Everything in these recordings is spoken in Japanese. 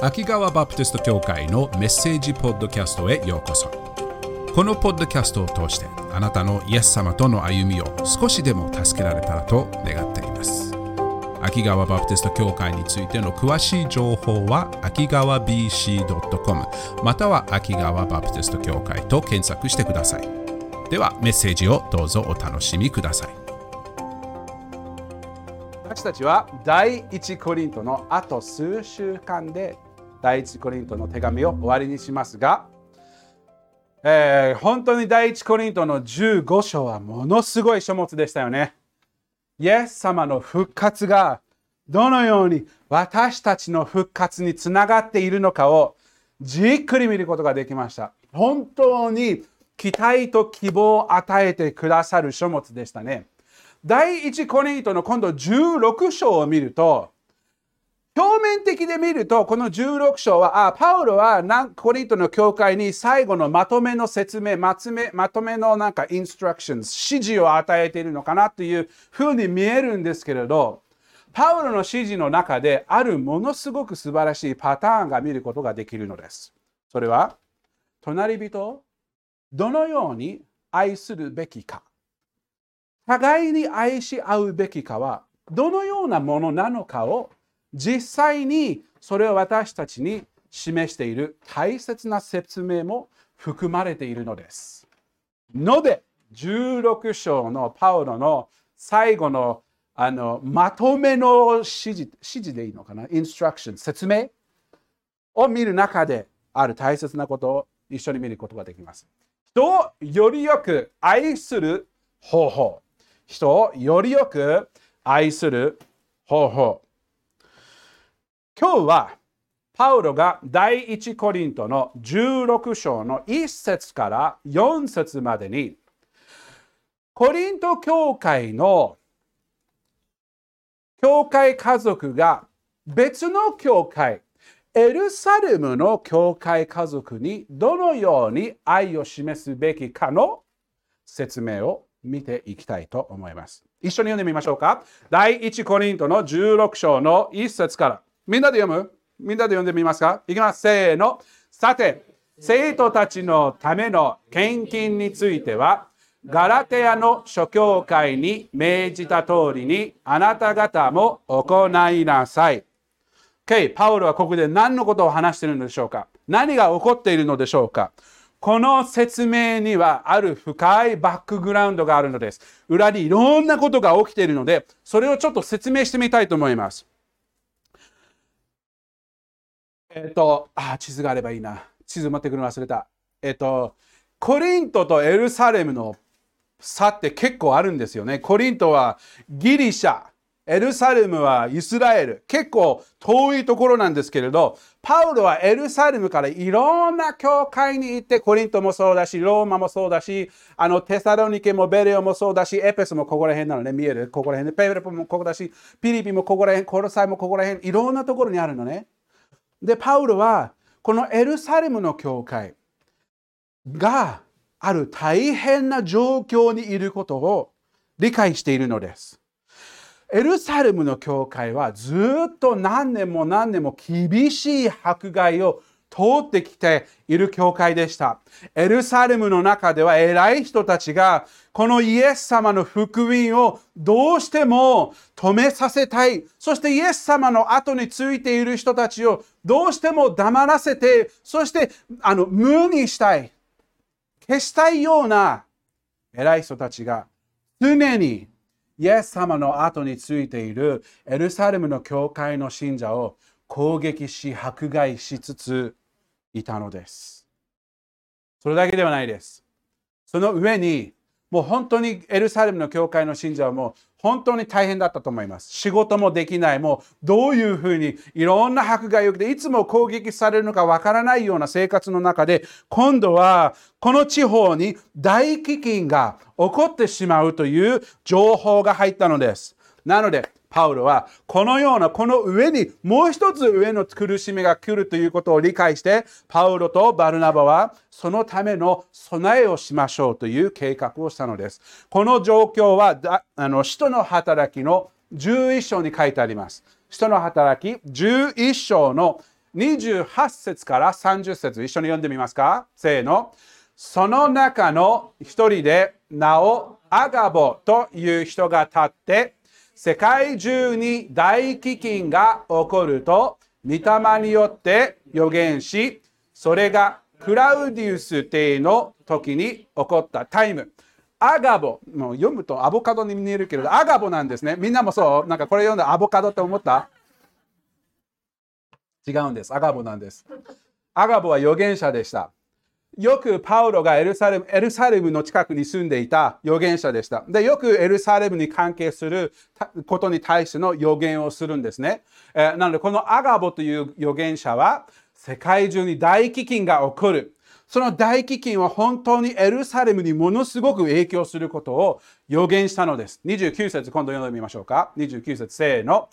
秋川バプテスト教会のメッセージポッドキャストへようこそ。このポッドキャストを通してあなたのイエス様との歩みを少しでも助けられたらと願っています。秋川バプテスト教会についての詳しい情報は秋川 BC.com または秋川バプテスト教会と検索してください。ではメッセージをどうぞお楽しみください。私たちは第一コリントのあと数週間で第一コリントの手紙を終わりにしますが、えー、本当に第一コリントの15章はものすごい書物でしたよね。イエス様の復活がどのように私たちの復活につながっているのかをじっくり見ることができました。本当に期待と希望を与えてくださる書物でしたね。第一コリントの今度16章を見ると、表面的で見ると、この16章は、あパウロはコリントの教会に最後のまとめの説明、まとめまとめのなんかインストラクション、指示を与えているのかなというふうに見えるんですけれど、パウロの指示の中であるものすごく素晴らしいパターンが見ることができるのです。それは、隣人をどのように愛するべきか。互いに愛し合うべきかは、どのようなものなのかを実際にそれを私たちに示している大切な説明も含まれているのです。ので、16章のパウロの最後のあのまとめの指示指示でいいのかな？インストラクション、説明を見る中である大切なことを一緒に見ることができます。人をよりよく愛する方法。人をよりよく愛する方法。今日はパウロが第一コリントの16章の1節から4節までにコリント教会の教会家族が別の教会エルサレムの教会家族にどのように愛を示すべきかの説明を見ていきたいと思います。一緒に読んでみましょうか。第一コリントの16章の1節からみんなで読む？みんなで読んでみますか？いきます。せーの。さて、生徒たちのための献金については、ガラテヤの諸教会に命じた通りにあなた方も行いなさい。OK、パウロはここで何のことを話しているのでしょうか？何が起こっているのでしょうか？この説明にはある深いバックグラウンドがあるのです。裏にいろんなことが起きているので、それをちょっと説明してみたいと思います。えっ、と、あ、地図があればいいな。地図持ってくるの忘れた。えっ、と、コリントとエルサレムの差って結構あるんですよね。コリントはギリシャ、エルサレムはイスラエル。結構遠いところなんですけれど、パウロはエルサレムからいろんな教会に行って、コリントもそうだし、ローマもそうだし、あのテサロニケもベレオもそうだし、エペスもここら辺なのね、見える？ここら辺で、ペレポもここだし、ピリピもここら辺、コロサイもここら辺、いろんなところにあるのね。で、パウロはこのエルサレムの教会がある大変な状況にいることを理解しているのです。エルサレムの教会はずっと何年も何年も厳しい迫害を通ってきている教会でした。エルサレムの中では偉い人たちがこのイエス様の福音をどうしても止めさせたい。そしてイエス様の後についている人たちをどうしても黙らせて、そしてあの無にしたい。消したいような偉い人たちが常にイエス様の後についているエルサレムの教会の信者を攻撃し迫害しつついたのです。それだけではないです。その上に、もう本当にエルサレムの教会の信者はもう本当に大変だったと思います。仕事もできない、もうどういうふうにいろんな迫害を受けて、いつも攻撃されるのかわからないような生活の中で、今度はこの地方に大飢饉が起こってしまうという情報が入ったのです。なので、パウロはこのようなこの上にもう一つ上の苦しみが来るということを理解してパウロとバルナバはそのための備えをしましょうという計画をしたのです。この状況はあの使徒の働きの11章に書いてあります。使徒の働き11章の28節から30節一緒に読んでみますか？せーの。その中の一人で名をアガボという人が立って世界中に大飢饉が起こると御霊によって予言しそれがクラウディウス帝の時に起こったタイム。アガボもう読むとアボカドに見えるけどアガボなんですね。みんなもそうなんかこれ読んだアボカドって思った？違うんです。アガボなんです。アガボは預言者でした。よくパウロがエルサレムエルサレムの近くに住んでいた預言者でした。で、よくエルサレムに関係することに対しての予言をするんですね。えー、なので、このアガボという預言者は、世界中に大飢饉が起こる。その大飢饉は本当にエルサレムにものすごく影響することを予言したのです。29節、今度読んでみましょうか。29節、せーの。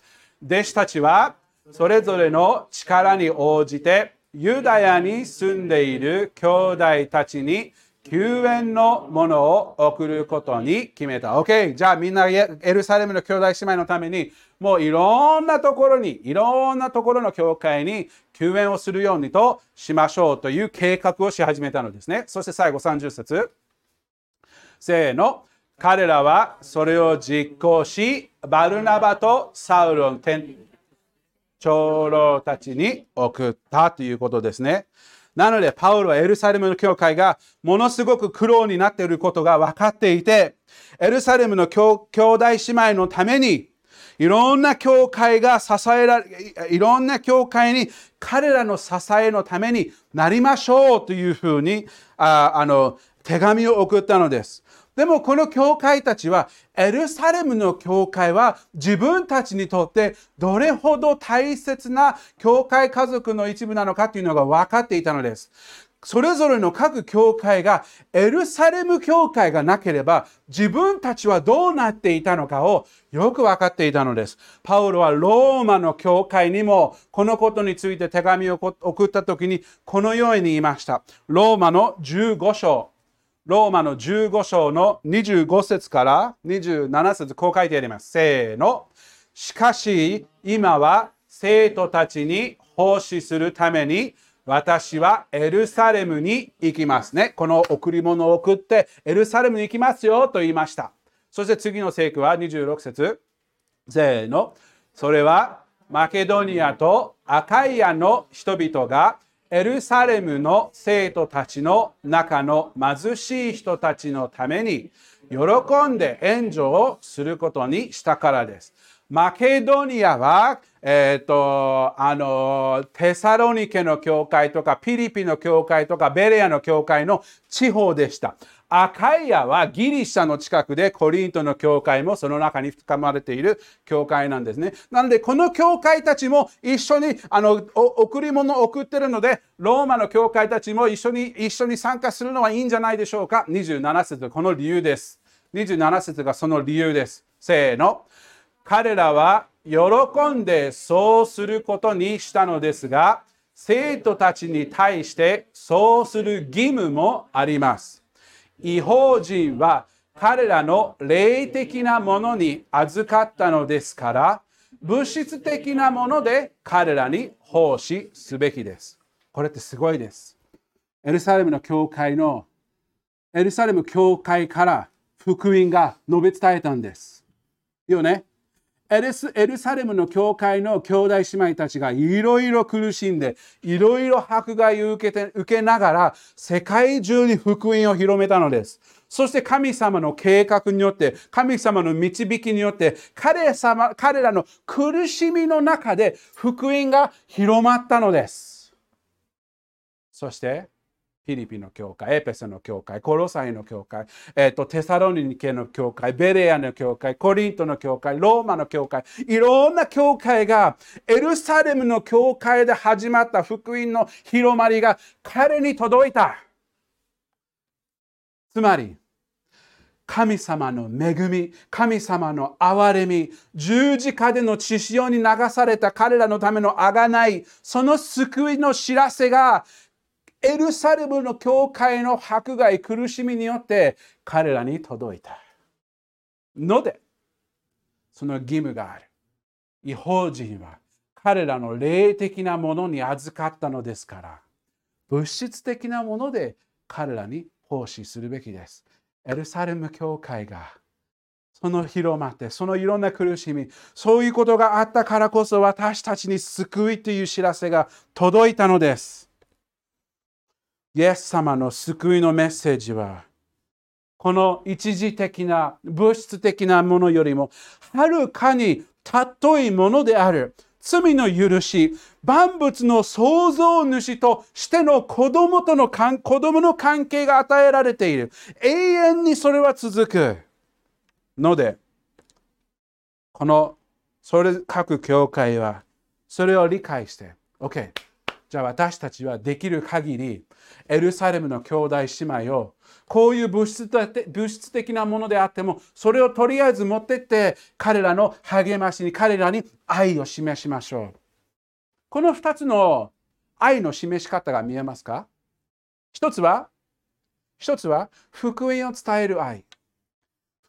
弟子たちはそれぞれの力に応じてユダヤに住んでいる兄弟たちに救援のものを送ることに決めた。OK。じゃあみんなエルサレムの兄弟姉妹のためにもういろんなところに、いろんなところの教会に救援をするようにとしましょうという計画をし始めたのですね。そして最後30節。せーの。彼らはそれを実行し、バルナバとサウロの長老たちに送ったということですね。なので、パウロはエルサレムの教会がものすごく苦労になっていることが分かっていて、エルサレムの兄弟姉妹のために、いろんな教会が支えられ、いろんな教会に彼らの支えのためになりましょうというふうにああの手紙を送ったのです。でもこの教会たちはエルサレムの教会は自分たちにとってどれほど大切な教会家族の一部なのかというのが分かっていたのです。それぞれの各教会がエルサレム教会がなければ自分たちはどうなっていたのかをよく分かっていたのです。パウロはローマの教会にもこのことについて手紙を送った時にこのように言いました。ローマの15章ローマの15章の25節から27節こう書いてあります。せーの。しかし今は生徒たちに奉仕するために私はエルサレムに行きますね。この贈り物を送ってエルサレムに行きますよと言いました。そして次の聖句は26節せーの。それはマケドニアとアカイアの人々がエルサレムの生徒たちの中の貧しい人たちのために喜んで援助をすることにしたからです。マケドニアは、えーと、あのテサロニケの教会とかピリピの教会とかベレアの教会の地方でした。アカイアはギリシャの近くでコリントの教会もその中に深まれている教会なんですね。なのでこの教会たちも一緒にあの贈り物を送ってるのでローマの教会たちも一緒に一緒に参加するのはいいんじゃないでしょうか。27節この理由です。27節がその理由です。せーの。彼らは喜んでそうすることにしたのですが生徒たちに対してそうする義務もあります。違法人は彼らの霊的なものに預かったのですから物質的なもので彼らに奉仕すべきです。これってすごいです。エルサレムの教会のエルサレム教会から福音が述べ伝えたんです。いいよね？エルスエルサレムの教会の兄弟姉妹たちがいろいろ苦しんでいろいろ迫害を受けて受けながら世界中に福音を広めたのです。そして神様の計画によって神様の導きによって彼様彼らの苦しみの中で福音が広まったのです。そしてフィリピンの教会、エペソの教会、コロサイの教会、えーと、テサロニケの教会、ベレアの教会、コリントの教会、ローマの教会、いろんな教会がエルサレムの教会で始まった福音の広まりが彼に届いた。つまり、神様の恵み、神様の憐れみ、十字架での血潮に流された彼らのための贖い、その救いの知らせがエルサレムの教会の迫害、苦しみによって彼らに届いた。ので、その義務がある。違法人は彼らの霊的なものに預かったのですから、物質的なもので彼らに奉仕するべきです。エルサレム教会がその広まって、そのいろんな苦しみ、そういうことがあったからこそ私たちに救いという知らせが届いたのです。イエス様の救いのメッセージは、この一時的な物質的なものよりもはるかに尊いものである。罪の許し万物の創造主としての子供との子供の関係が与えられている。永遠にそれは続く。のでこのそれ各教会はそれを理解して OK じゃあ私たちはできる限りエルサレムの兄弟姉妹をこういう物質物質的なものであってもそれをとりあえず持ってって彼らの励ましに彼らに愛を示しましょう。この2つの愛の示し方が見えますか？一つは一つは福音を伝える愛。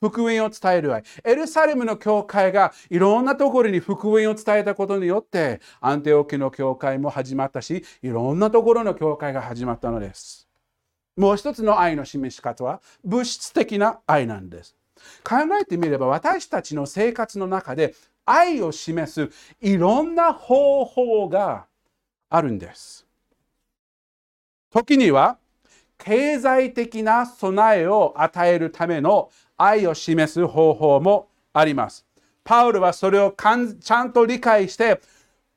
福音を伝える愛。エルサレムの教会がいろんなところに福音を伝えたことによって、アンテオキの教会も始まったし、いろんなところの教会が始まったのです。もう一つの愛の示し方は物質的な愛なんです。考えてみれば私たちの生活の中で愛を示すいろんな方法があるんです。時には経済的な備えを与えるための愛を示す方法もあります。パウルはそれをちゃんと理解して、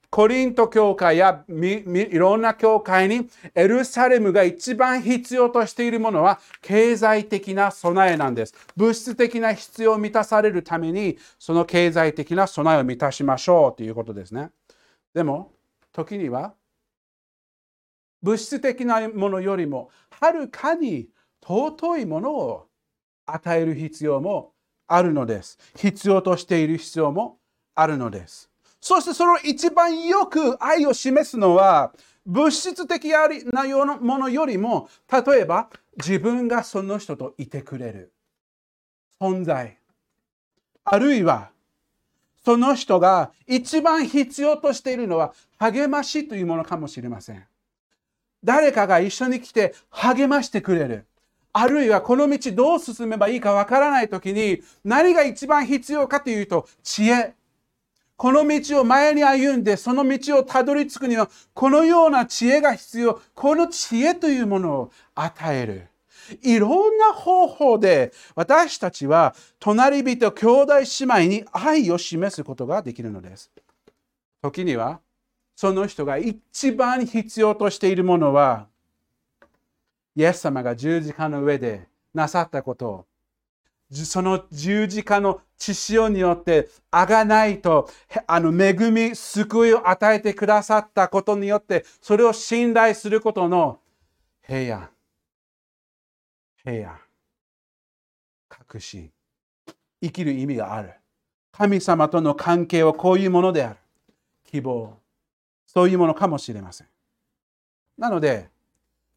コリント教会やいろんな教会にエルサレムが一番必要としているものは経済的な備えなんです。物質的な必要を満たされるためにその経済的な備えを満たしましょうということですね。でも時には物質的なものよりもはるかに尊いものを与える必要もあるのです。必要としている必要もあるのです。そしてその一番よく愛を示すのは物質的なものよりも例えば自分がその人といてくれる存在あるいはその人が一番必要としているのは励ましというものかもしれません。誰かが一緒に来て励ましてくれる。あるいはこの道どう進めばいいかわからない時に何が一番必要かというと知恵。この道を前に歩んでその道をたどり着くにはこのような知恵が必要。この知恵というものを与える。いろんな方法で私たちは隣人、兄弟姉妹に愛を示すことができるのです。時にはその人が一番必要としているものはイエス様が十字架の上でなさったことをその十字架の血潮によってあがないとあの恵み救いを与えてくださったことによってそれを信頼することの平安。平安。確信。生きる意味がある。神様との関係はこういうものである。希望。そういうものかもしれません。なので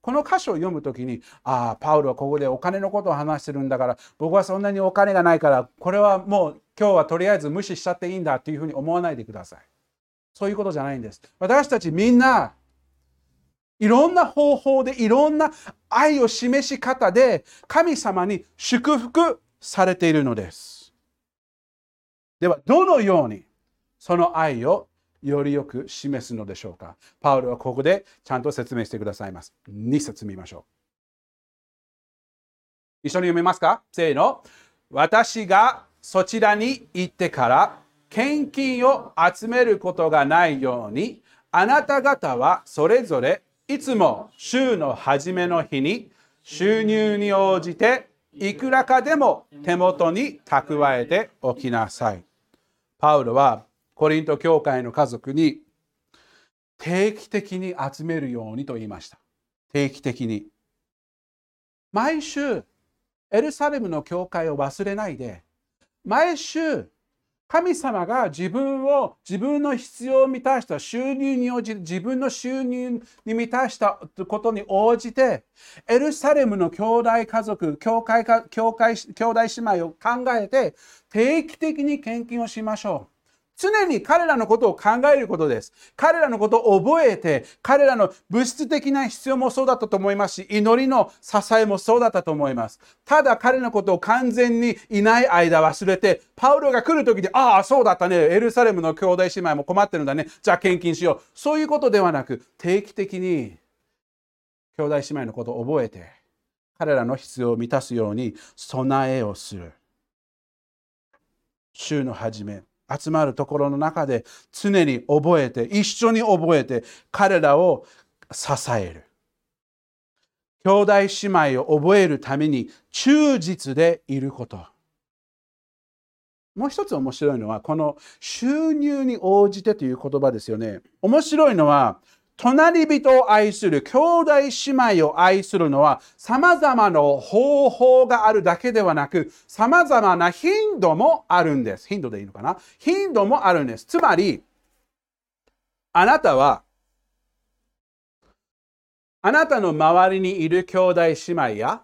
この箇所を読むときに、ああ、パウロはここでお金のことを話してるんだから、僕はそんなにお金がないから、これはもう今日はとりあえず無視しちゃっていいんだというふうに思わないでください。そういうことじゃないんです。私たちみんな、いろんな方法でいろんな愛を示し方で神様に祝福されているのです。では、どのようにその愛をよりよく示すのでしょうかパウルはここでちゃんと説明してくださいます。2節見ましょう。一緒に読みますか？せーの。私がそちらに行ってから献金を集めることがないようにあなた方はそれぞれいつも週の初めの日に収入に応じていくらかでも手元に蓄えておきなさい。パウロはコリント教会の家族に定期的に集めるようにと言いました。定期的に。毎週、エルサレムの教会を忘れないで、毎週、神様が自分を、自分の必要を満たした収入に応じ、自分の収入に満たしたことに応じて、エルサレムの兄弟家族、教会教会兄弟姉妹を考えて、定期的に献金をしましょう。常に彼らのことを考えることです。彼らのことを覚えて、彼らの物質的な必要もそうだったと思いますし、祈りの支えもそうだったと思います。ただ彼のことを完全にいない間忘れて、パウロが来る時に、ああ、そうだったね。エルサレムの兄弟姉妹も困ってるんだね。じゃあ献金しよう。そういうことではなく、定期的に兄弟姉妹のことを覚えて、彼らの必要を満たすように備えをする。週の初め、集まるところの中で常に覚えて、一緒に覚えて、彼らを支える。兄弟姉妹を覚えるために忠実でいること。もう一つ面白いのは、この収入に応じてという言葉ですよね。面白いのは、隣人を愛する、兄弟姉妹を愛するのは、様々な方法があるだけではなく、様々な頻度もあるんです。頻度でいいのかな？頻度もあるんです。つまり、あなたは、あなたの周りにいる兄弟姉妹や、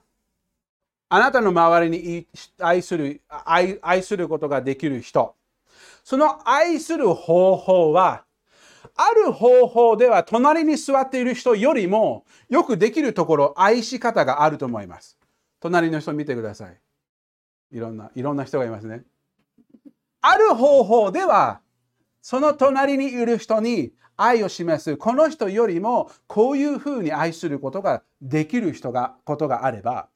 あなたの周りに愛する愛愛することができる人、その愛する方法は、ある方法では隣に座っている人よりもよくできるところ、愛し方があると思います。隣の人見てください。いろんな、いろんな人がいますね。ある方法では、その隣にいる人に愛を示す、この人よりもこういうふうに愛することができる人が、ことがあれば、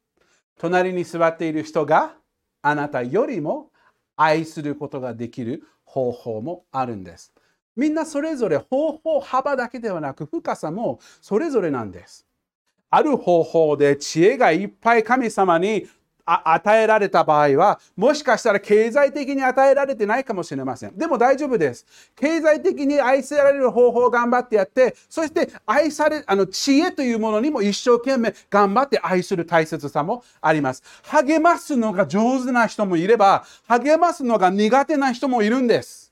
隣に座っている人があなたよりも愛することができる方法もあるんです。みんなそれぞれ方法幅だけではなく深さもそれぞれなんです。ある方法で知恵がいっぱい神様に与えられた場合は、もしかしたら経済的に与えられてないかもしれません。でも大丈夫です。経済的に愛せられる方法を頑張ってやって、そして愛され、あの、知恵というものにも一生懸命頑張って愛する大切さもあります。励ますのが上手な人もいれば、励ますのが苦手な人もいるんです。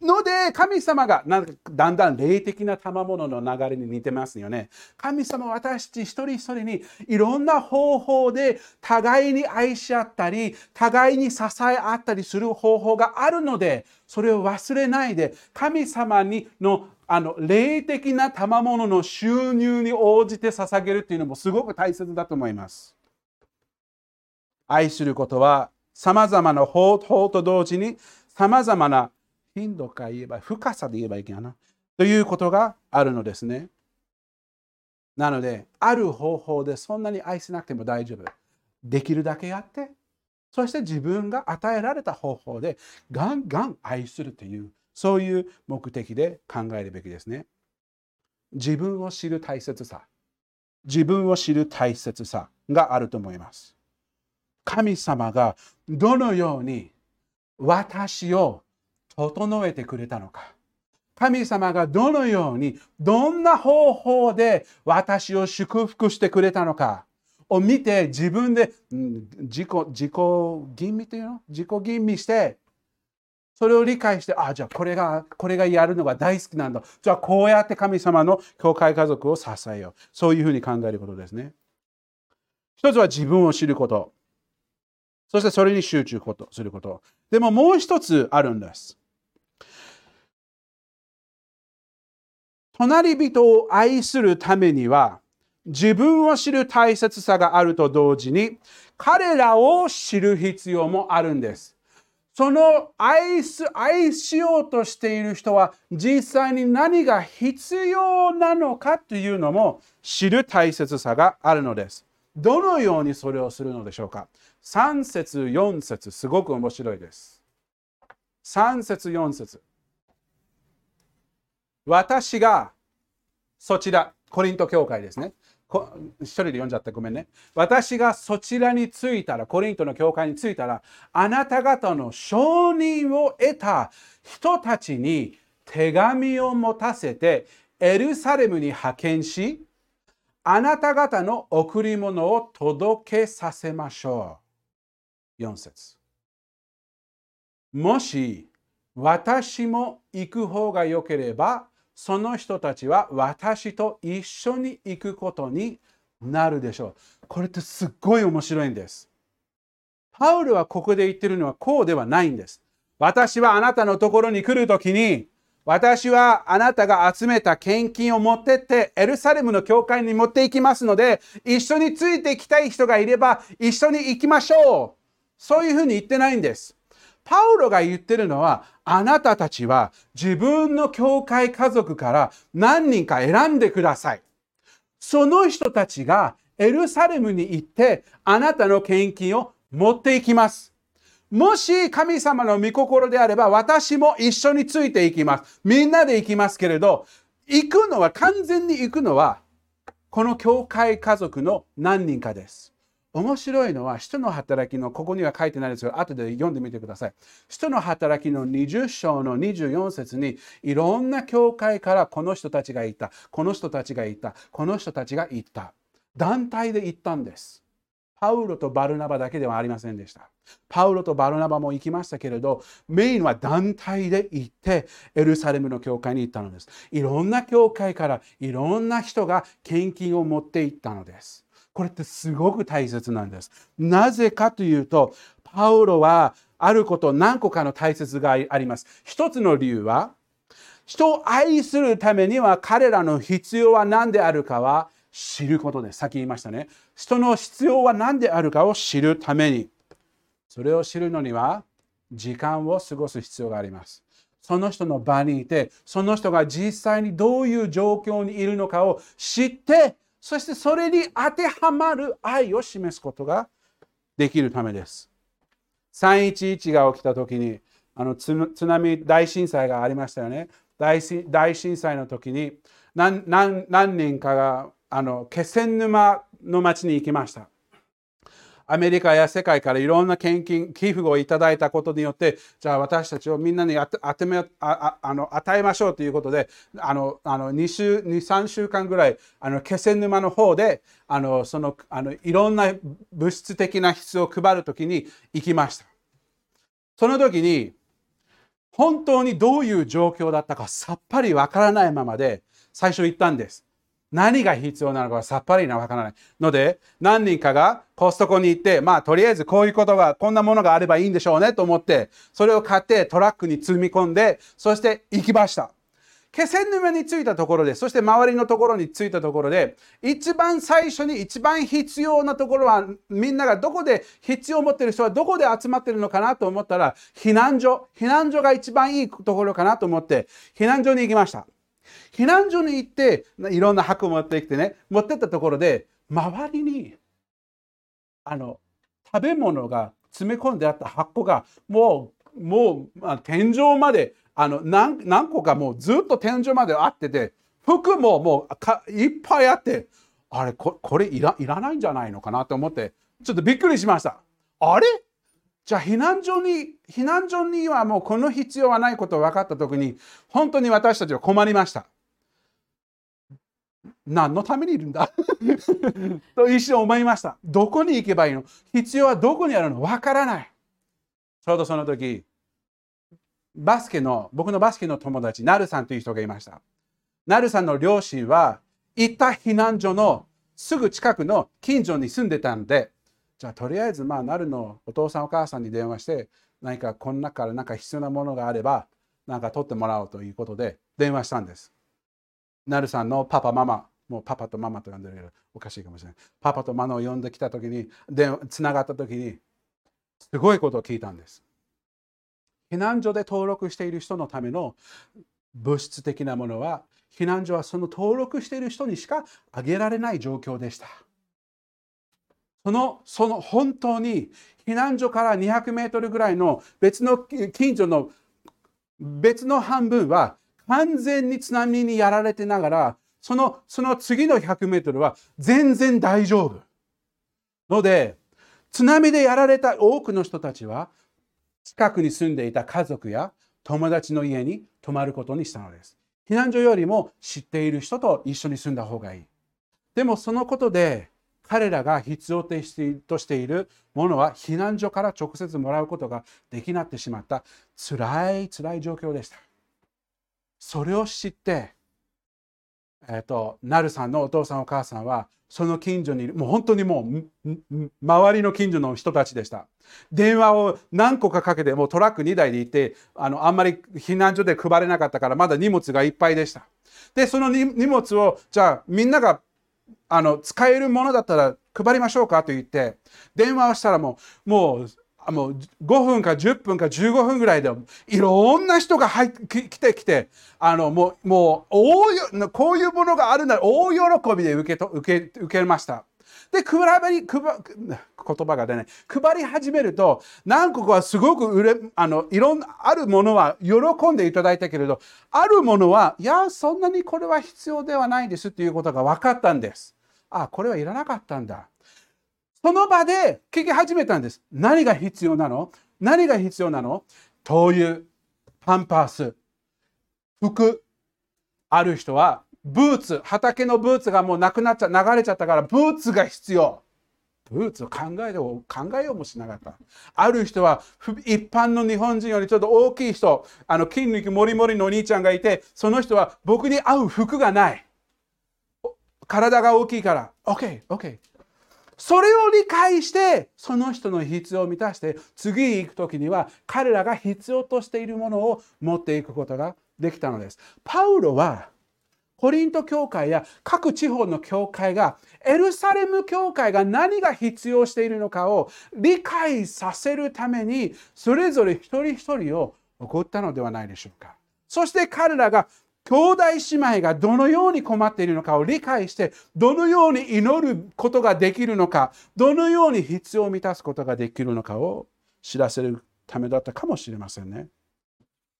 ので神様がなんかだんだん霊的な賜物の流れに似てますよね。神様私たち一人一人にいろんな方法で互いに愛し合ったり互いに支え合ったりする方法があるのでそれを忘れないで神様にのあの霊的な賜物の収入に応じて捧げるっていうのもすごく大切だと思います。愛することは様々な方法と同時に様々な頻度か言えば、深さで言えばいいかな。ということがあるのですね。なので、ある方法でそんなに愛せなくても大丈夫。できるだけやって、そして自分が与えられた方法でガンガン愛するという、そういう目的で考えるべきですね。自分を知る大切さ。自分を知る大切さがあると思います。神様がどのように私を整えてくれたのか。神様がどのように、どんな方法で私を祝福してくれたのかを見て、自分で自己、自己吟味というの？自己吟味して、それを理解して、あ、じゃあこれが、これがやるのが大好きなんだ。じゃあこうやって神様の教会家族を支えよう。そういうふうに考えることですね。一つは自分を知ること。そしてそれに集中すること。でももう一つあるんです。隣人を愛するためには、自分を知る大切さがあると同時に、彼らを知る必要もあるんです。その愛す、愛しようとしている人は実際に何が必要なのかというのも知る大切さがあるのです。どのようにそれをするのでしょうか ?3 節、4節、すごく面白いです。3節、4節。私がそちら、コリント教会ですね。一人で読んじゃってごめんね。私がそちらに着いたら、コリントの教会に着いたら、あなた方の承認を得た人たちに手紙を持たせて、エルサレムに派遣し、あなた方の贈り物を届けさせましょう。4節もし私も行く方が良ければ、その人たちは私と一緒に行くことになるでしょう。これってすっごい面白いんです。パウルはここで言ってるのはこうではないんです。私はあなたのところに来るときに、私はあなたが集めた献金を持ってってエルサレムの教会に持っていきますので、一緒についていきたい人がいれば一緒に行きましょう。そういうふうに言ってないんです。パウロが言ってるのは、あなたたちは自分の教会家族から何人か選んでください。その人たちがエルサレムに行ってあなたの献金を持っていきます。もし神様の御心であれば私も一緒についていきます。みんなで行きますけれど、行くのは完全に行くのはこの教会家族の何人かです。面白いのは、人の働きの、ここには書いてないですが、後で読んでみてください。人の働きの20章の24節に、いろんな教会からこの人たちがいた、この人たちがいた、この人たちがいた。団体で行ったんです。パウロとバルナバだけではありませんでした。パウロとバルナバも行きましたけれど、メインは団体で行って、エルサレムの教会に行ったのです。いろんな教会からいろんな人が献金を持って行ったのです。これってすごく大切なんです。なぜかというと、パウロはあること何個かの大切があります。一つの理由は、人を愛するためには彼らの必要は何であるかは知ることです。さっき言いましたね。人の必要は何であるかを知るために。それを知るのには時間を過ごす必要があります。その人の場にいて、その人が実際にどういう状況にいるのかを知って、そしてそれに当てはまる愛を示すことができるためです。311が起きた時にあの津波大震災がありましたよね。大震災の時に何人かがあの気仙沼の町に行きました。アメリカや世界からいろんな献金、寄付をいただいたことによって、じゃあ私たちをみんなにあてめああの与えましょうということで、あのあの2週、2、3週間ぐらい、あの気仙沼の方で、あのそのあのいろんな物質的な質を配るときに行きました。その時に、本当にどういう状況だったかさっぱりわからないままで最初行ったんです。何が必要なのかさっぱりなわからないので何人かがコストコに行ってまあとりあえずこういうことがこんなものがあればいいんでしょうねと思ってそれを買ってトラックに積み込んでそして行きました。気仙沼に着いたところでそして周りのところに着いたところで一番最初に一番必要なところはみんながどこで必要を持ってる人はどこで集まってるのかなと思ったら避難所。避難所が一番いいところかなと思って避難所に行きました。避難所に行っていろんな箱持ってきてね持ってったところで周りにあの食べ物が詰め込んであった箱がもうもう天井まであの何何個かもうずっと天井まであってて服ももうかいっぱいあってあれここれいらいらないんじゃないのかなと思ってちょっとびっくりしました。あれ？じゃあ避難所に避難所にはもうこの必要はないことを分かった時に本当に私たちは困りました。何のためにいるんだ？と一瞬思いました。どこに行けばいいの？必要はどこにあるの？わからない。ちょうどその時、バスケの、僕のバスケの友達、ナルさんという人がいました。ナルさんの両親は、行った避難所のすぐ近くの近所に住んでたんで、じゃあとりあえず、まあ、ナルのお父さんお母さんに電話して、何かこの中から何か必要なものがあれば、何か取ってもらおうということで電話したんです。ナルさんのパパ、ママ、もうパパとママと呼んでるけどおかしいかもしれない。パパとママを呼んできた時に、でつながった時に、すごいことを聞いたんです。避難所で登録している人のための物質的なものは、避難所はその登録している人にしかあげられない状況でした。そのその本当に避難所から200メートルぐらいの別の近所の別の半分は完全に津波にやられてながらそのその次の100メートルは全然大丈夫。ので、津波でやられた多くの人たちは、近くに住んでいた家族や友達の家に泊まることにしたのです。避難所よりも知っている人と一緒に住んだ方がいい。でもそのことで彼らが必要としているものは避難所から直接もらうことができなってしまった。辛い辛い状況でした。それを知ってえっと、なるさんのお父さんお母さんはその近所にいるもう本当にもう周りの近所の人たちでした。電話を何個かかけてもうトラック2台で行ってあのあんまり避難所で配れなかったからまだ荷物がいっぱいでした。でその荷物をじゃあみんながあの使えるものだったら配りましょうかと言って電話をしたらもうもうもう5分か10分か15分ぐらいでいろんな人が入来てきてあのもうもう大こういうものがあるなら大喜びで受けと受け受けました。で、配り、配言葉が出ない。配り始めると、何個かはすごく売れ、あの、いろんな、あるものは喜んでいただいたけれど、あるものは、いや、そんなにこれは必要ではないですっていうことが分かったんです。あ、これはいらなかったんだ。その場で聞き始めたんです。何が必要なの？何が必要なの？灯油、パンパース、服。ある人はブーツ、畑のブーツがもうなくなっちゃ、流れちゃったからブーツが必要。ブーツを考えよう、考えようもしなかった。ある人は一般の日本人よりちょっと大きい人、あの筋肉もりもりのお兄ちゃんがいて、その人は僕に合う服がない。体が大きいから、OK、OK。それを理解してその人の必要を満たして次行く時には彼らが必要としているものを持っていくことができたのです。パウロはコリント教会や各地方の教会がエルサレム教会が何が必要しているのかを理解させるためにそれぞれ一人一人を送ったのではないでしょうか。そして彼らが兄弟姉妹がどのように困っているのかを理解してどのように祈ることができるのかどのように必要を満たすことができるのかを知らせるためだったかもしれませんね。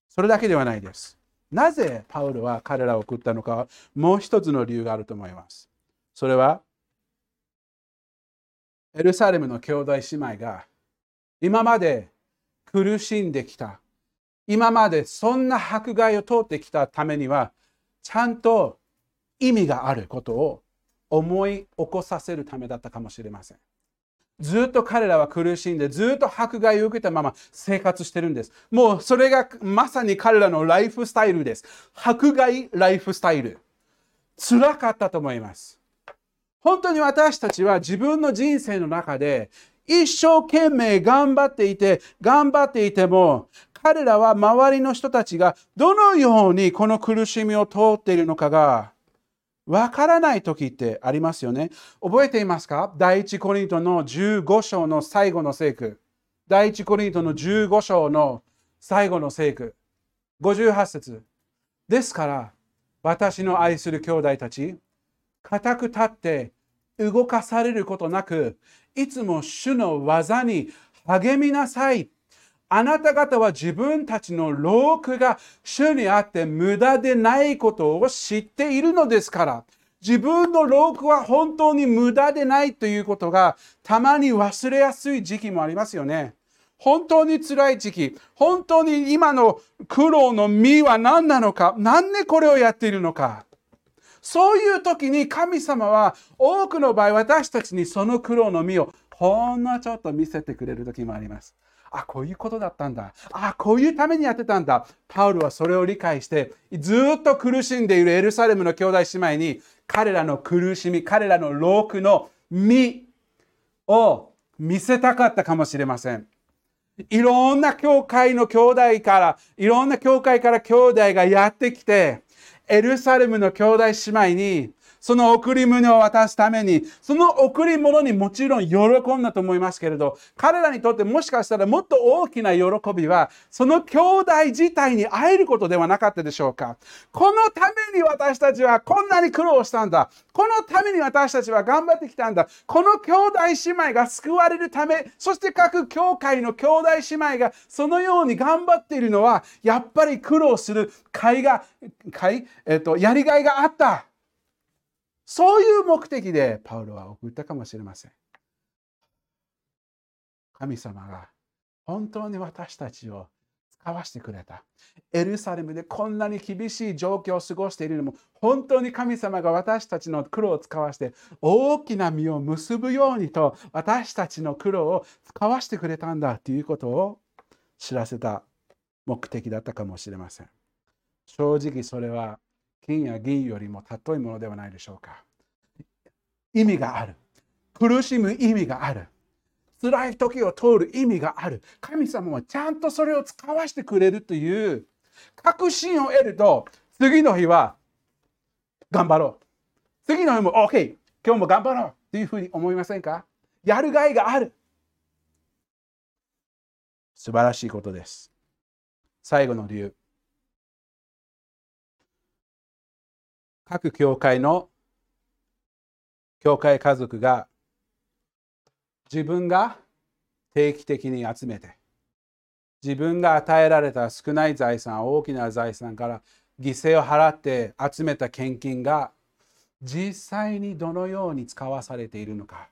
それだけではないです。なぜパウロは彼らを送ったのかもう一つの理由があると思います。それはエルサレムの兄弟姉妹が今まで苦しんできた今までそんな迫害を通ってきたためにはちゃんと意味があることを思い起こさせるためだったかもしれません。ずっと彼らは苦しんでずっと迫害を受けたまま生活してるんです。もうそれがまさに彼らのライフスタイルです。迫害ライフスタイル。辛かったと思います。本当に私たちは自分の人生の中で一生懸命頑張っていて、頑張っていても、彼らは周りの人たちがどのようにこの苦しみを通っているのかがわからない時ってありますよね。覚えていますか？第一コリントの15章の最後の聖句。第一コリントの15章の最後の聖句。58節ですから、私の愛する兄弟たち、固く立って動かされることなく、いつも主の技に励みなさい。あなた方は自分たちの労苦が主にあって無駄でないことを知っているのですから。自分の労苦は本当に無駄でないということがたまに忘れやすい時期もありますよね。本当に辛い時期、本当に今の苦労の実は何なのか、何でこれをやっているのか。そういう時に神様は多くの場合私たちにその苦労の実をほんのちょっと見せてくれる時もあります。あ、こういうことだったんだ。あ、こういうためにやってたんだ。パウルはそれを理解して、ずっと苦しんでいるエルサレムの兄弟姉妹に、彼らの苦しみ、彼らの労苦の実を見せたかったかもしれません。いろんな教会の兄弟から、いろんな教会から兄弟がやってきて、エルサレムの兄弟姉妹にその贈り物を渡すために、その贈り物にもちろん喜んだと思いますけれど、彼らにとってもしかしたらもっと大きな喜びは、その兄弟自体に会えることではなかったでしょうか。このために私たちはこんなに苦労したんだ。このために私たちは頑張ってきたんだ。この兄弟姉妹が救われるため、そして各教会の兄弟姉妹がそのように頑張っているのは、やっぱり苦労する甲斐が、甲斐、えっと、やりがいがあった。そういう目的でパウロは送ったかもしれません。神様が本当に私たちを使わせてくれた。エルサレムでこんなに厳しい状況を過ごしているのも本当に神様が私たちの苦労を使わせて大きな実を結ぶようにと私たちの苦労を使わせてくれたんだということを知らせた目的だったかもしれません。正直それは金や銀よりも尊いものではないでしょうか。意味がある。苦しむ意味がある。辛い時を通る意味がある。神様はちゃんとそれを使わせてくれるという確信を得ると、次の日は頑張ろう。次の日も OK、今日も頑張ろうというふうに思いませんか？やるがいがある。素晴らしいことです。最後の理由。各教会の教会家族が自分が定期的に集めて自分が与えられた少ない財産大きな財産から犠牲を払って集めた献金が実際にどのように使わされているのか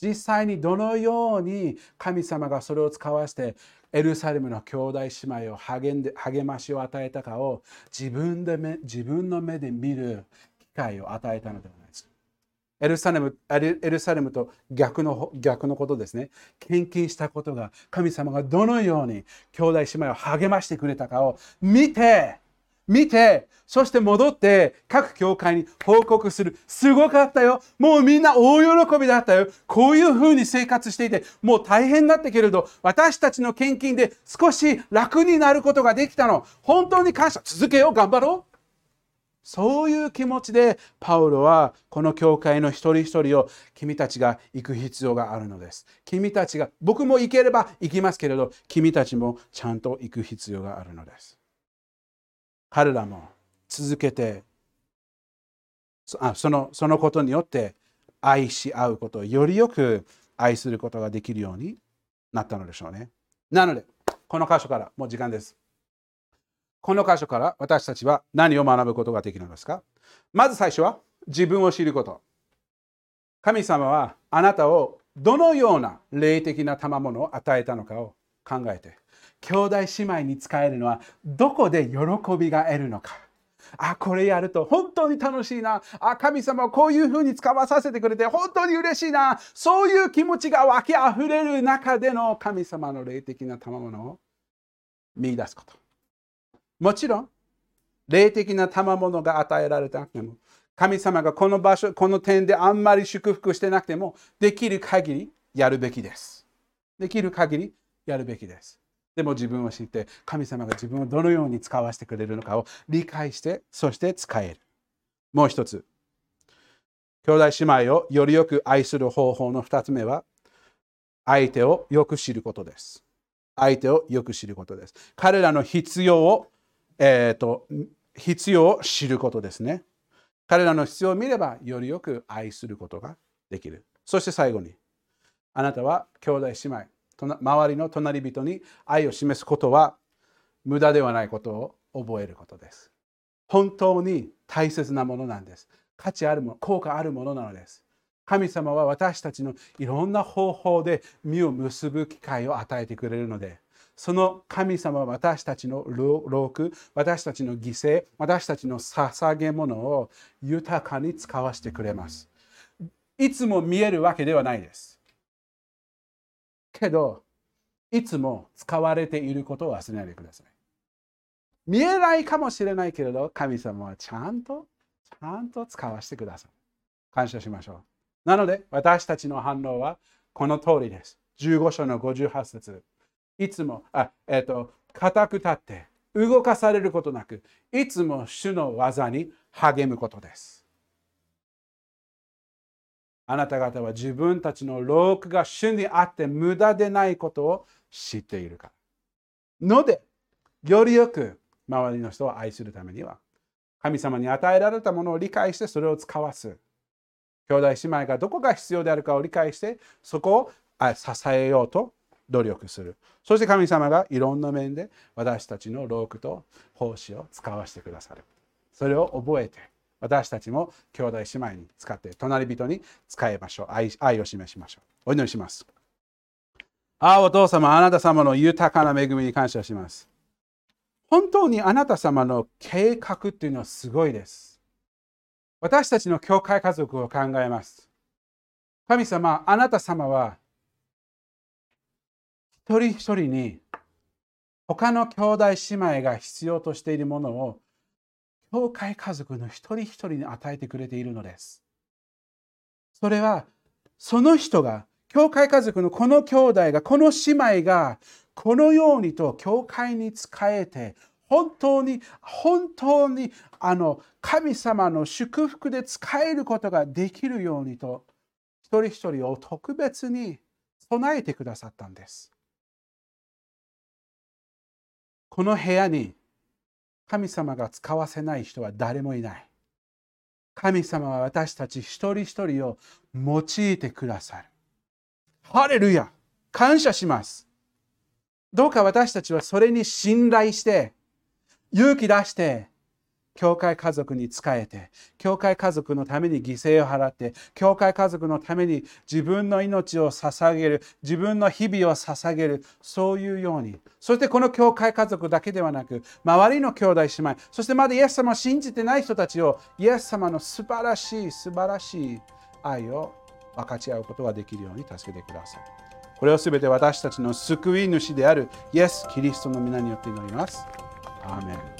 実際にどのように神様がそれを使わせてエルサレムの兄弟姉妹を励んで励ましを与えたかを自分で自分の目で見る機会を与えたのではないです。エルサレムエルサレムと逆の逆のことですね。献金したことが神様がどのように兄弟姉妹を励ましてくれたかを見て見て、そして戻って各教会に報告する。すごかったよ。もうみんな大喜びだったよ。こういうふうに生活していて、もう大変だったけれど、私たちの献金で少し楽になることができたの。本当に感謝。続けよう。頑張ろう。そういう気持ちでパウロはこの教会の一人一人を君たちが行く必要があるのです。君たちが僕も行ければ行きますけれど君たちもちゃんと行く必要があるのです。彼らも続けてあそのそのことによって愛し合うことをよりよく愛することができるようになったのでしょうね。なので、この箇所からもう時間です。この箇所から私たちは何を学ぶことができるのですか？まず最初は自分を知ること。神様はあなたをどのような霊的な賜物を与えたのかを考えて兄弟姉妹に使えるのはどこで喜びが得るのか。あ、これやると本当に楽しいな。あ、神様はこういうふうに使わさせてくれて本当に嬉しいな。そういう気持ちが湧き溢れる中での神様の霊的な賜物を見出すこと。もちろん、霊的な賜物が与えられたなくても、神様がこの場所、この点であんまり祝福してなくても、できる限りやるべきです。できる限りやるべきです。でも自分を知って神様が自分をどのように使わせてくれるのかを理解してそして使える。もう一つ。兄弟姉妹をよりよく愛する方法の二つ目は相手をよく知ることです。相手をよく知ることです。彼らの必要を、えーと、必要を知ることですね。彼らの必要を見ればよりよく愛することができる。そして最後にあなたは兄弟姉妹周りの隣人に愛を示すことは無駄ではないことを覚えることです。本当に大切なものなんです。価値あるもの、効果あるものなのです。神様は私たちのいろんな方法で身を結ぶ機会を与えてくれるので、その神様は私たちの労苦、私たちの犠牲、私たちの捧げ物を豊かに使わせてくれます。いつも見えるわけではないです。けど、いつも使われていることを忘れないでください。見えないかもしれないけれど、神様はちゃんと、ちゃんと使わせてください。感謝しましょう。なので、私たちの反応はこの通りです。15章の58節いつも、あ、えっ、ー、と、固く立って、動かされることなく、いつも主の技に励むことです。あなた方は自分たちの労苦が主にあって無駄でないことを知っているから。ので、よりよく周りの人を愛するためには、神様に与えられたものを理解してそれを使わす。兄弟姉妹がどこが必要であるかを理解して、そこを支えようと努力する。そして神様がいろんな面で私たちの労苦と奉仕を使わせてくださる。それを覚えて、私たちも兄弟姉妹に使って隣人に使いましょう。愛愛を示しましょう。お祈りします。ああお父様あなた様の豊かな恵みに感謝します。本当にあなた様の計画っていうのはすごいです。私たちの教会家族を考えます。神様あなた様は一人一人に他の兄弟姉妹が必要としているものを教会家族の一人一人に与えてくれているのです。それは、その人が、教会家族のこの兄弟が、この姉妹が、このようにと教会に仕えて、本当に、本当に、あの、神様の祝福で使えることができるようにと、一人一人を特別に備えてくださったんです。この部屋に神様が使わせない人は誰もいない。神様は私たち一人一人を用いてくださる。ハレルヤ感謝します。どうか私たちはそれに信頼して、勇気出して、教会家族に仕えて、教会家族のために犠牲を払って、教会家族のために自分の命を捧げる、自分の日々を捧げる、そういうように。そしてこの教会家族だけではなく、周りの兄弟姉妹、そしてまだイエス様を信じてない人たちを、イエス様の素晴らしい、素晴らしい愛を分かち合うことができるように助けてください。これをすべて私たちの救い主であるイエス・キリストの皆によって祈ります。アーメン